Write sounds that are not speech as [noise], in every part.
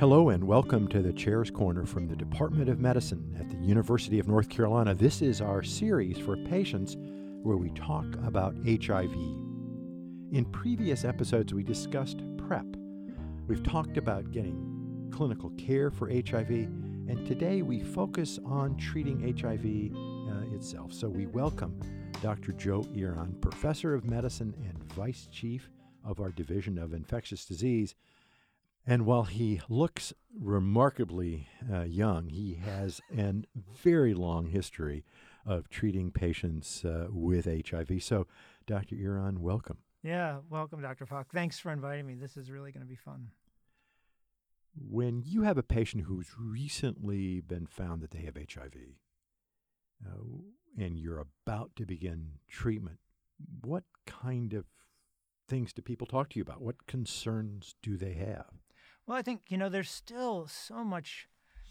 Hello and welcome to the Chair's Corner from the Department of Medicine at the University of North Carolina. This is our series for patients where we talk about HIV. In previous episodes, we discussed PrEP. We've talked about getting clinical care for HIV, and today we focus on treating HIV uh, itself. So we welcome Dr. Joe Eron, Professor of Medicine and Vice Chief of our Division of Infectious Disease and while he looks remarkably uh, young, he has a very long history of treating patients uh, with HIV. So, Dr. Eron, welcome. Yeah, welcome, Dr. Falk. Thanks for inviting me. This is really going to be fun. When you have a patient who's recently been found that they have HIV uh, and you're about to begin treatment, what kind of things do people talk to you about? What concerns do they have? Well, I think, you know, there's still so much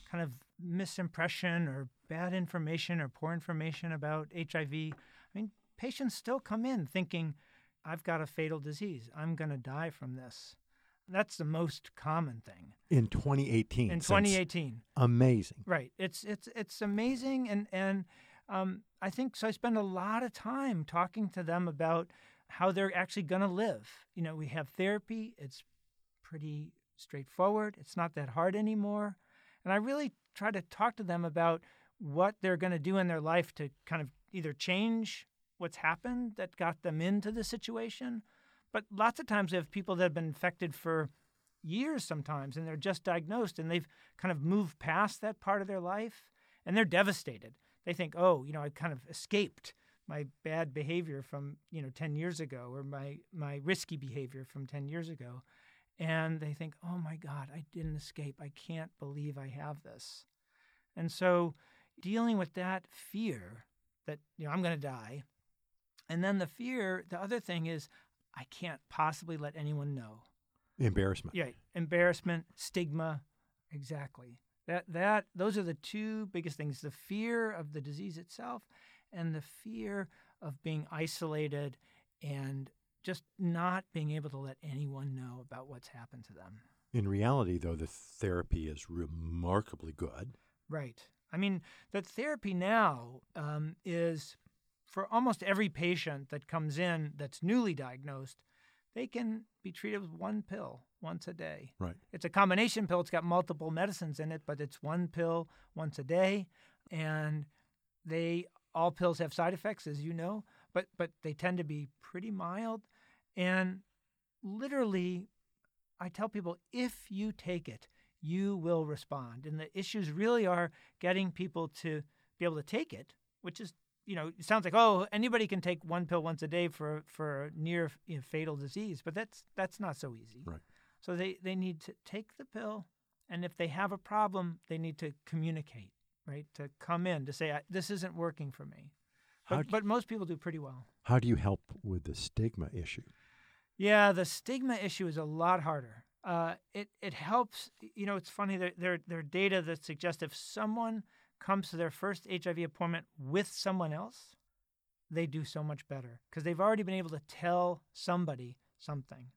kind of misimpression or bad information or poor information about HIV. I mean, patients still come in thinking, I've got a fatal disease. I'm going to die from this. That's the most common thing. In 2018. In 2018. Amazing. Right. It's it's it's amazing and and um, I think so I spend a lot of time talking to them about how they're actually going to live. You know, we have therapy. It's pretty straightforward. It's not that hard anymore. And I really try to talk to them about what they're going to do in their life to kind of either change what's happened that got them into the situation. But lots of times we have people that have been infected for years sometimes and they're just diagnosed and they've kind of moved past that part of their life and they're devastated. They think, oh, you know, I kind of escaped my bad behavior from, you know, 10 years ago or my, my risky behavior from 10 years ago and they think, oh my God, I didn't escape. I can't believe I have this. And so dealing with that fear that, you know, I'm going to die. And then the fear, the other thing is, I can't possibly let anyone know. Embarrassment. Yeah, embarrassment, stigma, exactly. That that those are the two biggest things: the fear of the disease itself, and the fear of being isolated and just not being able to let anyone know about what's happened to them. In reality, though, the therapy is remarkably good. Right. I mean, the therapy now um, is for almost every patient that comes in that's newly diagnosed, they can be treated with one pill once a day. Right. It's a combination pill. It's got multiple medicines in it, but it's one pill once a day, and they all pills have side effects, as you know, but but they tend to be pretty mild. And literally, I tell people if you take it, you will respond. And the issues really are getting people to be able to take it, which is, you know, it sounds like oh anybody can take one pill once a day for for near you know, fatal disease, but that's that's not so easy. Right. So they they need to take the pill, and if they have a problem, they need to communicate, right? To come in to say this isn't working for me. But, but most people do pretty well. How do you help with the stigma issue? Yeah, the stigma issue is a lot harder. Uh, it it helps. You know, it's funny. There there there are data that suggest if someone comes to their first HIV appointment with someone else, they do so much better because they've already been able to tell somebody something.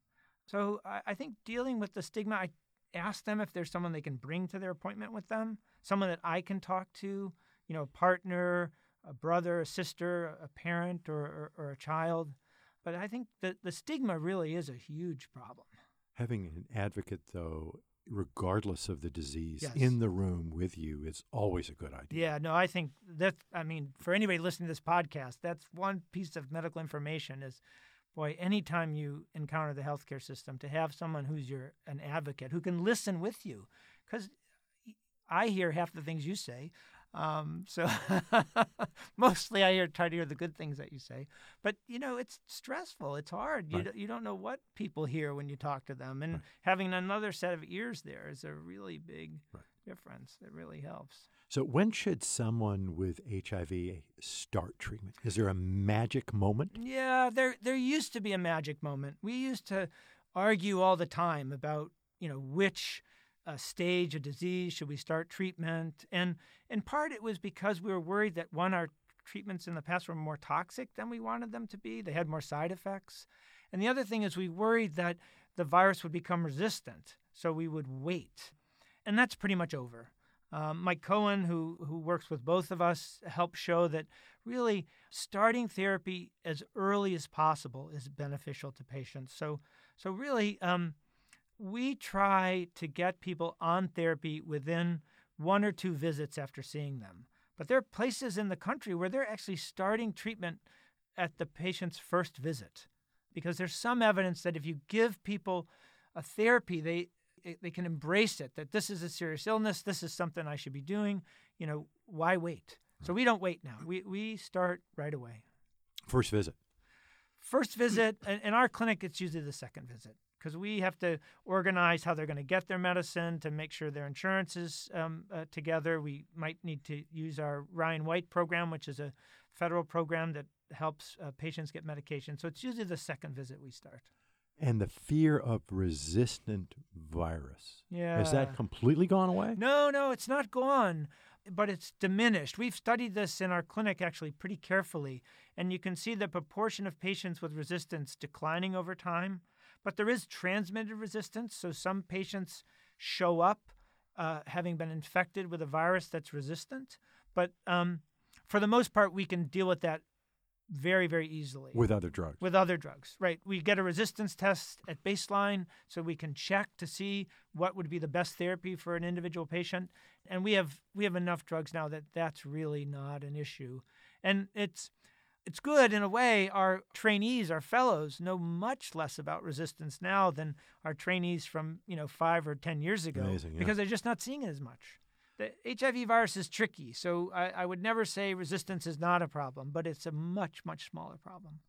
So I, I think dealing with the stigma, I ask them if there's someone they can bring to their appointment with them, someone that I can talk to. You know, a partner, a brother, a sister, a parent, or, or, or a child but I think that the stigma really is a huge problem. Having an advocate, though, regardless of the disease, yes. in the room with you is always a good idea. Yeah, no, I think that, I mean, for anybody listening to this podcast, that's one piece of medical information is boy, anytime you encounter the healthcare system, to have someone who's your an advocate who can listen with you, because I hear half the things you say. Um, so [laughs] mostly I hear, try to hear the good things that you say, but you know it's stressful. It's hard. You right. don't, you don't know what people hear when you talk to them, and right. having another set of ears there is a really big right. difference. It really helps. So when should someone with HIV start treatment? Is there a magic moment? Yeah, there there used to be a magic moment. We used to argue all the time about you know which uh, stage of disease? Should we start treatment? And in part, it was because we were worried that one, our treatments in the past were more toxic than we wanted them to be. They had more side effects. And the other thing is, we worried that the virus would become resistant, so we would wait. and that's pretty much over. Um, Mike Cohen, who who works with both of us, helped show that really starting therapy as early as possible is beneficial to patients. So so really, um, we try to get people on therapy within one or two visits after seeing them. But there are places in the country where they're actually starting treatment at the patient's first visit because there's some evidence that if you give people a therapy, they eh, they can embrace it that this is a serious illness, this is something I should be doing. You know, why wait? So we don't wait now. We we start right away. First visit. First visit in our clinic, it's usually the second visit because we have to organize how they're going to get their medicine to make sure their insurance is um, uh, together. We might need to use our Ryan White program, which is a federal program that helps uh, patients get medication. So it's usually the second visit we start. And the fear of resistant virus. Yeah. Has that completely gone away? No, no, it's not gone, but it's diminished. We've studied this in our clinic actually pretty carefully, and you can see the proportion of patients with resistance declining over time. But there is transmitted resistance, so some patients show up uh, having been infected with a virus that's resistant. But um, for the most part, we can deal with that very, very easily. With other drugs. With other drugs, right. We get a resistance test at baseline so we can check to see what would be the best therapy for an individual patient. And we have we have enough drugs now that that's really not an issue. And it's it's good in a way our trainees our fellows know much less about resistance now than our trainees from you know five or ten years ago Amazing, yeah. because they're just not seeing it as much the HIV virus is tricky, so I, I, would never say resistance is not a problem, but it's a much, much smaller problem.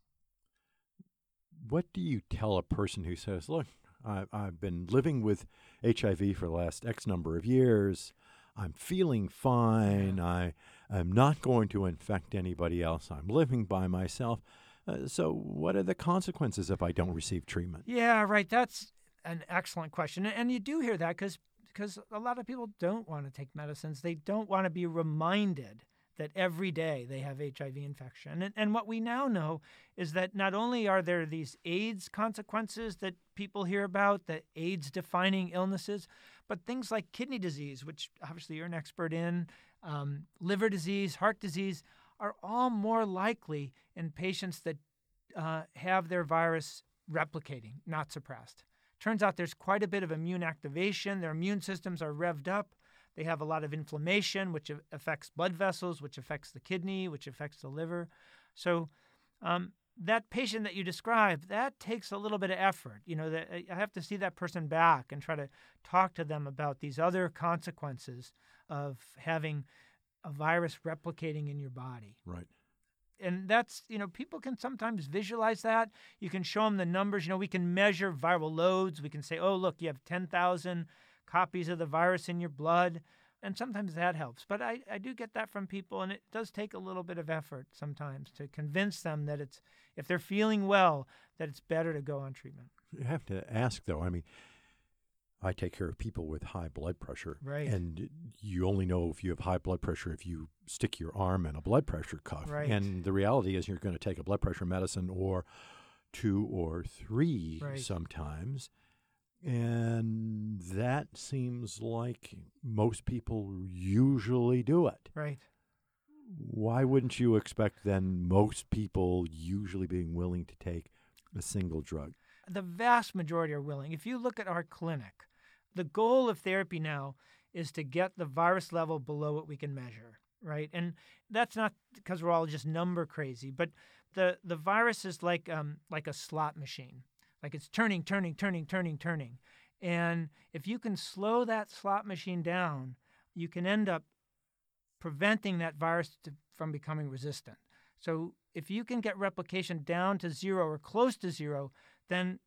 What do you tell a person who says, Look, I, I've been living with HIV for the last X number of years. I'm feeling fine. I am not going to infect anybody else. I'm living by myself. Uh, so, what are the consequences if I don't receive treatment? Yeah, right. That's an excellent question. And you do hear that because because a lot of people don't want to take medicines. They don't want to be reminded that every day they have HIV infection. And, and what we now know is that not only are there these AIDS consequences that people hear about, the AIDS defining illnesses, but things like kidney disease, which obviously you're an expert in, um, liver disease, heart disease, are all more likely in patients that uh, have their virus replicating, not suppressed. Turns out there's quite a bit of immune activation. Their immune systems are revved up. They have a lot of inflammation, which affects blood vessels, which affects the kidney, which affects the liver. So, um, that patient that you describe, that takes a little bit of effort. You know, that uh, I have to see that person back and try to talk to them about these other consequences of having a virus replicating in your body. Right and that's you know people can sometimes visualize that you can show them the numbers you know we can measure viral loads we can say oh look you have 10,000 copies of the virus in your blood and sometimes that helps but I, I do get that from people and it does take a little bit of effort sometimes to convince them that it's if they're feeling well that it's better to go on treatment you have to ask though i mean I take care of people with high blood pressure. Right. And you only know if you have high blood pressure if you stick your arm in a blood pressure cuff. Right. And the reality is you're going to take a blood pressure medicine or two or three right. sometimes. And that seems like most people usually do it. Right. Why wouldn't you expect then most people usually being willing to take a single drug? The vast majority are willing. If you look at our clinic, the goal of therapy now is to get the virus level below what we can measure, right? And that's not because we're all just number crazy, but the the virus is like um, like a slot machine, like it's turning, turning, turning, turning, turning, and if you can slow that slot machine down, you can end up preventing that virus to, from becoming resistant. So if you can get replication down to zero or close to zero, then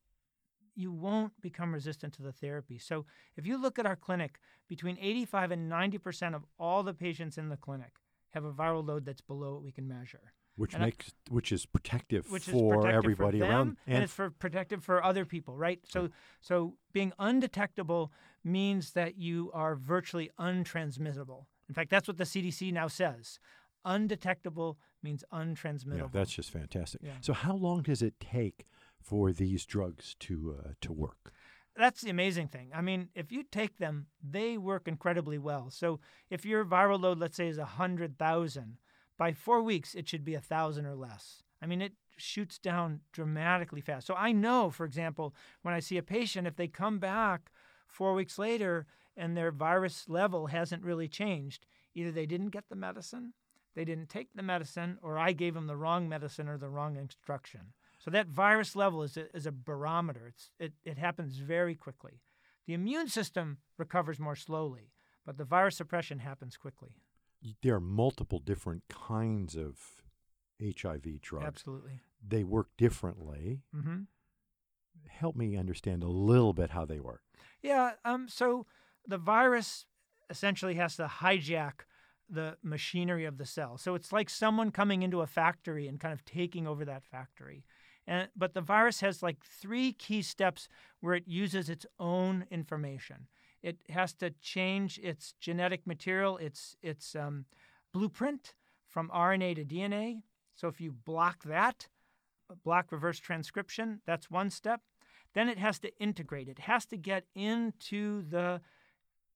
you won't become resistant to the therapy. So if you look at our clinic, between 85 and 90% of all the patients in the clinic have a viral load that's below what we can measure. Which and makes I, which is protective which for is everybody for them, around, and, and, it's for protective for other people, right? So, so being undetectable means that you are virtually untransmittable. In fact, that's what the CDC now says. Undetectable means untransmittable. Yeah, that's just fantastic. Yeah. So, how long does it take for these drugs to uh, to work? that's the amazing thing. I mean, if you take them, they work incredibly well. So if your viral load, let's say, is 100,000, by four weeks, it should be a 1,000 or less. I mean, it shoots down dramatically fast. So I know, for example, when I see a patient, if they come back four weeks later and their virus level hasn't really changed, either they didn't get the medicine, they didn't take the medicine, or I gave them the wrong medicine or the wrong instruction. So that virus level is a, is a barometer. It's, it, it happens very quickly. The immune system recovers more slowly, but the virus suppression happens quickly. There are multiple different kinds of HIV drugs. Absolutely. They work differently. Mm-hmm. Help me understand a little bit how they work. Yeah. Um, so the virus essentially has to hijack the machinery of the cell. So it's like someone coming into a factory and kind of taking over that factory. And, but the virus has like three key steps where it uses its own information. It has to change its genetic material, its its um, blueprint from RNA to DNA. So if you block that, block reverse transcription, that's one step. Then it has to integrate. It has to get into the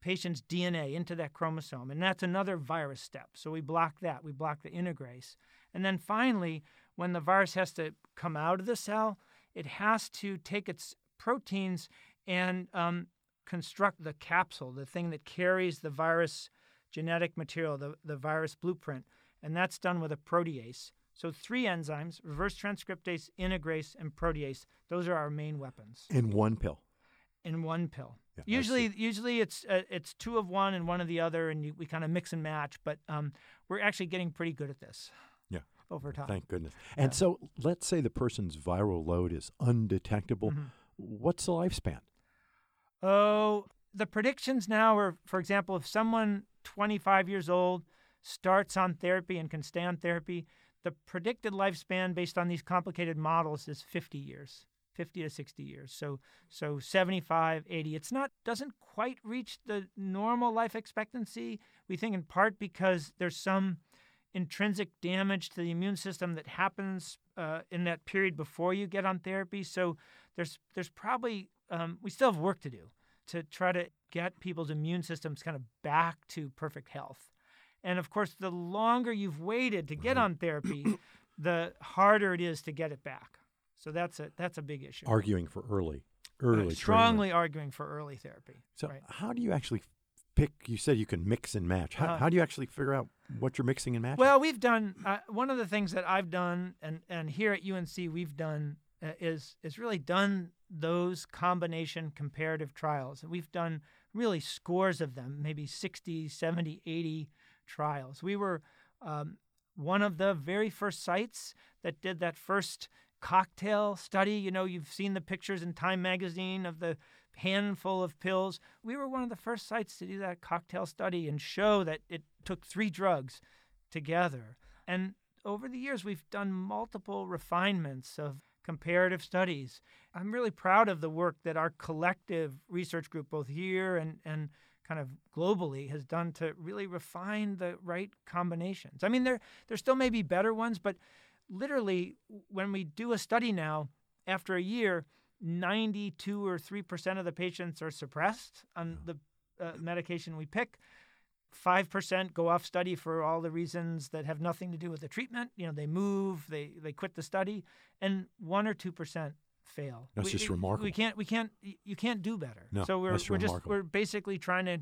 patient's DNA, into that chromosome, and that's another virus step. So we block that. We block the integrase. And then finally, when the virus has to come out of the cell, it has to take its proteins and um, construct the capsule, the thing that carries the virus genetic material, the, the virus blueprint. And that's done with a protease. So three enzymes: reverse transcriptase, integrase, and protease. Those are our main weapons. In one pill. In one pill. Yeah, usually, usually it's uh, it's two of one and one of the other, and you, we kind of mix and match. But um, we're actually getting pretty good at this. Yeah. Over time. Thank goodness. And Yeah. so, let's say the person's viral load is undetectable. Mhm. What's the lifespan? Oh, the predictions now are, for example, if someone 25 years old starts on therapy and can stay on therapy, the predicted lifespan based on these complicated models is 50 years. 50 to 60 years. So so 75, 80. It's not doesn't quite reach the normal life expectancy. We think in part because there's some intrinsic damage to the immune system that happens uh, in that period before you get on therapy. So there's there's probably um, we still have work to do to try to get people's immune systems kind of back to perfect health. And of course, the longer you've waited to get on therapy, [coughs] the harder it is to get it back. So that's a that's a big issue. Arguing for early, Uh, early treatment. strongly arguing for early therapy. So, right. how do you actually pick? You said you can mix and match. How, Uh, how do you actually figure out what you're mixing and matching? Well, we've done uh, one of the things that I've done, and and here at UNC we've done uh, is is really done those combination comparative trials. And we've done really scores of them, maybe 60, 70, 80 trials. We were um, one of the very first sites that did that first cocktail study. You know, you've seen the pictures in Time magazine of the handful of pills. We were one of the first sites to do that cocktail study and show that it took three drugs together. And over the years, we've done multiple refinements of comparative studies. I'm really proud of the work that our collective research group, both here and, and kind of globally, has done to really refine the right combinations. I mean, there, there still may be better ones, but literally, when we do a study now, after a year, 92 or 3% of the patients are suppressed on the uh, medication we pick. 5% go off study for all the reasons that have nothing to do with the treatment. You know, they move, they, they quit the study, and 1 or 2% fail. That's We- just we- remarkable. We can't, we can't, you can't do better. No, so we're, that's we're just, we're basically trying to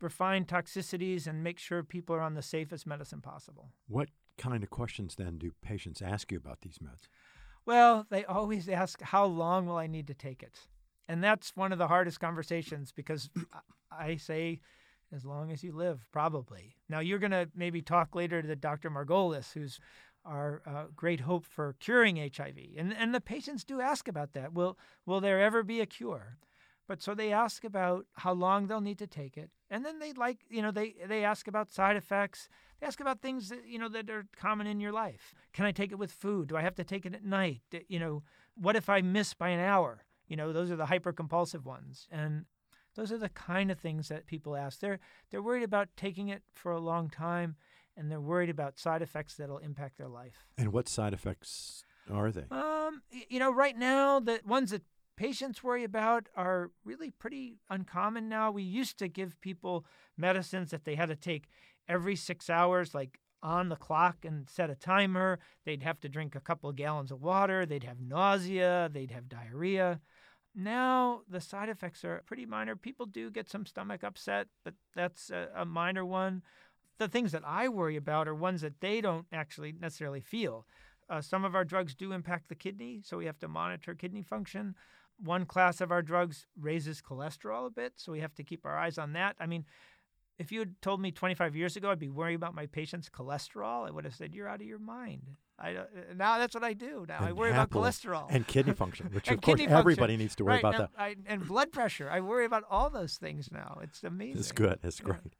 refine toxicities and make sure people are on the safest medicine possible. what kind of questions then do patients ask you about these meds? Well, they always ask, how long will I need to take it? And that's one of the hardest conversations because I say, as long as you live, probably. Now, you're going to maybe talk later to Dr. Margolis, who's our uh, great hope for curing HIV. And, and the patients do ask about that. Will, will there ever be a cure? But so they ask about how long they'll need to take it. And then they like, you know, they, they ask about side effects. They ask about things that, you know, that are common in your life. Can I take it with food? Do I have to take it at night? You know, what if I miss by an hour? You know, those are the hypercompulsive ones. And those are the kind of things that people ask. They're they're worried about taking it for a long time and they're worried about side effects that'll impact their life. And what side effects are they? Um, you know, right now the ones that patients worry about are really pretty uncommon now. We used to give people medicines that they had to take every six hours, like on the clock and set a timer. They'd have to drink a couple of gallons of water. They'd have nausea. They'd have diarrhea. Now the side effects are pretty minor. People do get some stomach upset, but that's a, a minor one. The things that I worry about are ones that they don't actually necessarily feel. Uh, some of our drugs do impact the kidney, so we have to monitor kidney function. One class of our drugs raises cholesterol a bit, so we have to keep our eyes on that. I mean, if you had told me 25 years ago I'd be worrying about my patient's cholesterol, I would have said you're out of your mind. I uh, now that's what I do. Now And I worry about cholesterol and kidney [laughs] function, which of course function. everybody needs to worry right, about and, that. I, and blood pressure. I worry about all those things now. It's amazing. It's good. It's Yeah. great.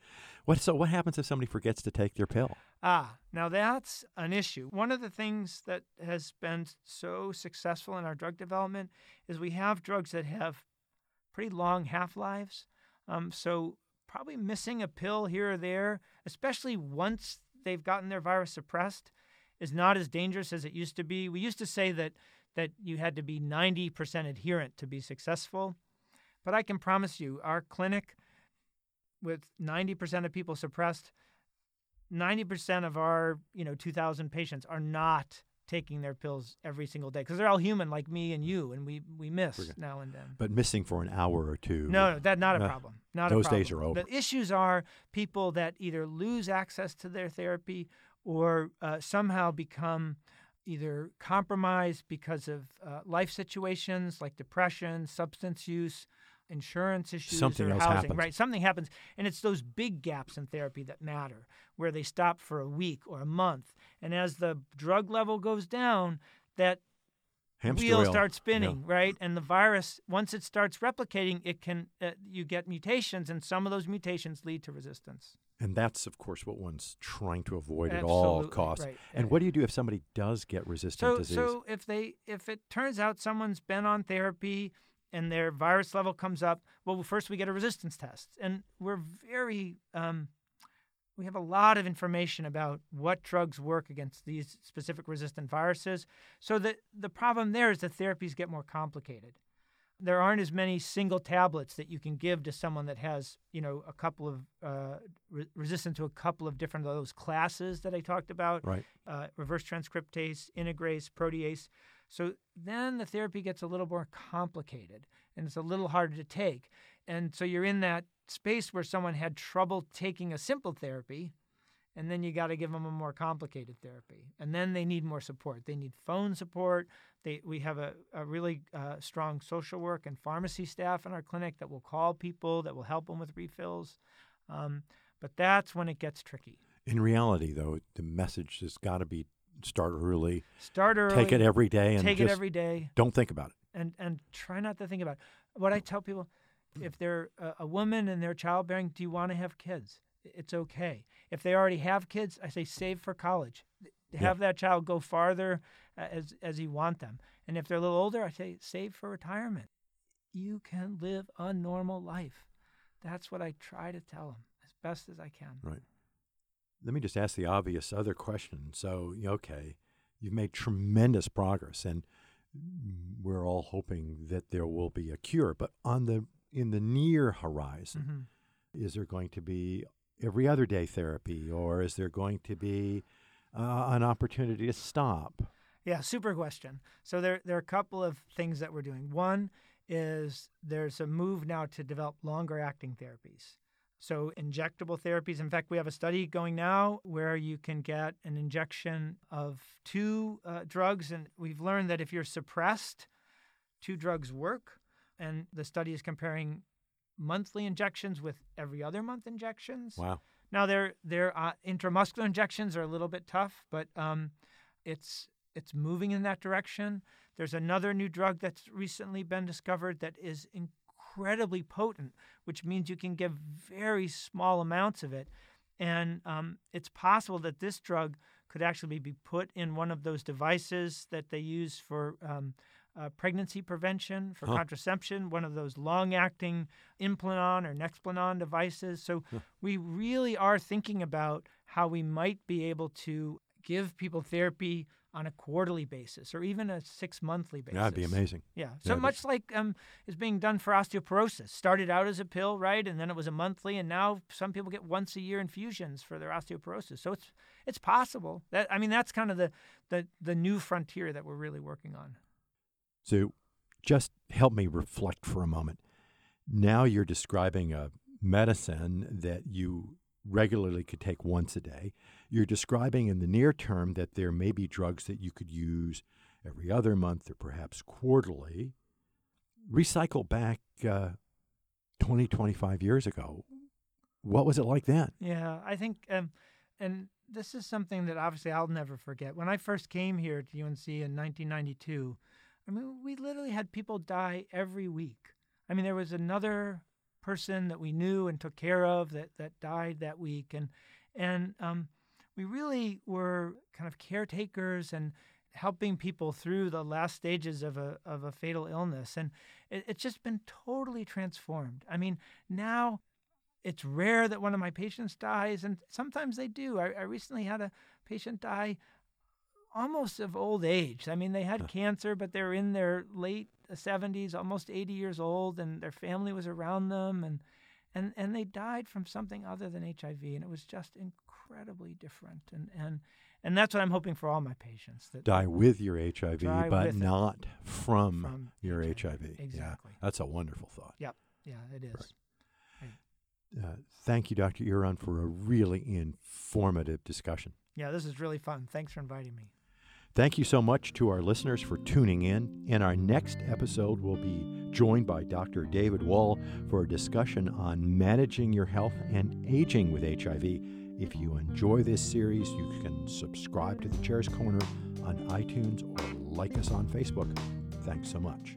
What so? What happens if somebody forgets to take their pill? Ah, now that's an issue. One of the things that has been so successful in our drug development is we have drugs that have pretty long half lives. Um, so probably missing a pill here or there, especially once they've gotten their virus suppressed, is not as dangerous as it used to be. We used to say that that you had to be 90% adherent to be successful. But I can promise you, our clinic, with 90% of people suppressed, 90% of our, you know, 2,000 patients are not taking their pills every single day because they're all human like me and you, and we we miss Forget- now and then. But missing for an hour or two. No, no, that's not a problem. Not Those a problem. days are over. The issues are people that either lose access to their therapy or uh, somehow become either compromised because of uh, life situations like depression, substance use, insurance issues, Something or else housing. happens. Right, something happens, and it's those big gaps in therapy that matter, where they stop for a week or a month, and as the drug level goes down, that Hamster wheel wheel. starts spinning, right? And the virus, once it starts replicating, it can uh, you get mutations, and some of those mutations lead to resistance. And that's, of course, what one's trying to avoid at all costs. right, And right. what do you do if somebody does get resistant So, disease? so if they if it turns out someone's been on therapy and their virus level comes up, well, first we get a resistance test, and we're very um, we have a lot of information about what drugs work against these specific resistant viruses. So the the problem there is that therapies get more complicated. There aren't as many single tablets that you can give to someone that has, you know, a couple of uh, re- resistant to a couple of different of those classes that I talked about right. uh, reverse transcriptase, integrase, protease. So then the therapy gets a little more complicated and it's a little harder to take. And so you're in that space where someone had trouble taking a simple therapy, and then you got to give them a more complicated therapy. And then they need more support. They need phone support. They, we have a, a really uh, strong social work and pharmacy staff in our clinic that will call people, that will help them with refills. Um, but that's when it gets tricky. In reality, though, the message has got to be start early, Start early. take it every day, and take it every day don't think about it. and and try not to think about it. what i tell people if they're a, a woman and they're childbearing do you want to have kids it's okay if they already have kids i say save for college have that child go farther as as you want them and if they're a little older i say save for retirement you can live a normal life that's what i try to tell them as best as i can Right. Let me just ask the obvious other question. So, okay, you've made tremendous progress, and we're all hoping that there will be a cure. But on the in the near horizon, Mhm. is there going to be every other day therapy, or is there going to be uh, an opportunity to stop? Yeah, super question. So there, there are a couple of things that we're doing. One is there's a move now to develop longer acting therapies. So injectable therapies. In fact, we have a study going now where you can get an injection of two uh, drugs, and we've learned that if you're suppressed, two drugs work. And the study is comparing monthly injections with every other month injections. Wow. Now, their their uh, intramuscular injections are a little bit tough, but um, it's it's moving in that direction. There's another new drug that's recently been discovered that is incredibly potent, which means you can give very small amounts of it, and um, it's possible that this drug could actually be put in one of those devices that they use for um, uh, pregnancy prevention, for Huh. contraception, one of those long-acting Implanon or Nexplanon devices. So we really are thinking about how we might be able to give people therapy on a quarterly basis or even a six monthly basis. That'd be amazing. Yeah. So That'd be- much like um, is being done for osteoporosis. Started out as a pill, right, and then it was a monthly, and now some people get once a year infusions for their osteoporosis. So it's it's possible. That I mean, that's kind of the the the new frontier that we're really working on. So just help me reflect for a moment. Now you're describing a medicine that you regularly could take once a day. You're describing in the near term that there may be drugs that you could use every other month or perhaps quarterly. Recycle back uh, 20, 25 years ago. What was it like then? Yeah, I think, um, and this is something that obviously I'll never forget. When I first came here to UNC in 1992, I mean, we literally had people die every week. I mean, there was another person that we knew and took care of that that died that week, and and um, we really were kind of caretakers and helping people through the last stages of a of a fatal illness, and it, it's just been totally transformed. I mean, now it's rare that one of my patients dies, and sometimes they do. I, I recently had a patient die almost of old age. I mean, they had Huh. cancer, but they're in their late 70s, almost 80 years old, and their family was around them, and and and they died from something other than HIV, and it was just incredibly different. And and and that's what I'm hoping for all my patients that Die with your HIV, but it. not from, from your HIV. Yeah, Exactly. that's a wonderful thought. Yep. Yeah, it is. Uh, thank you, Dr. Eron, for a really informative discussion. Yeah, this is really fun. Thanks for inviting me. Thank you so much to our listeners for tuning in. In our next episode, we'll be joined by Dr. David Wohl for a discussion on managing your health and aging with HIV. If you enjoy this series, you can subscribe to the Chairs Corner on iTunes or like us on Facebook. Thanks so much.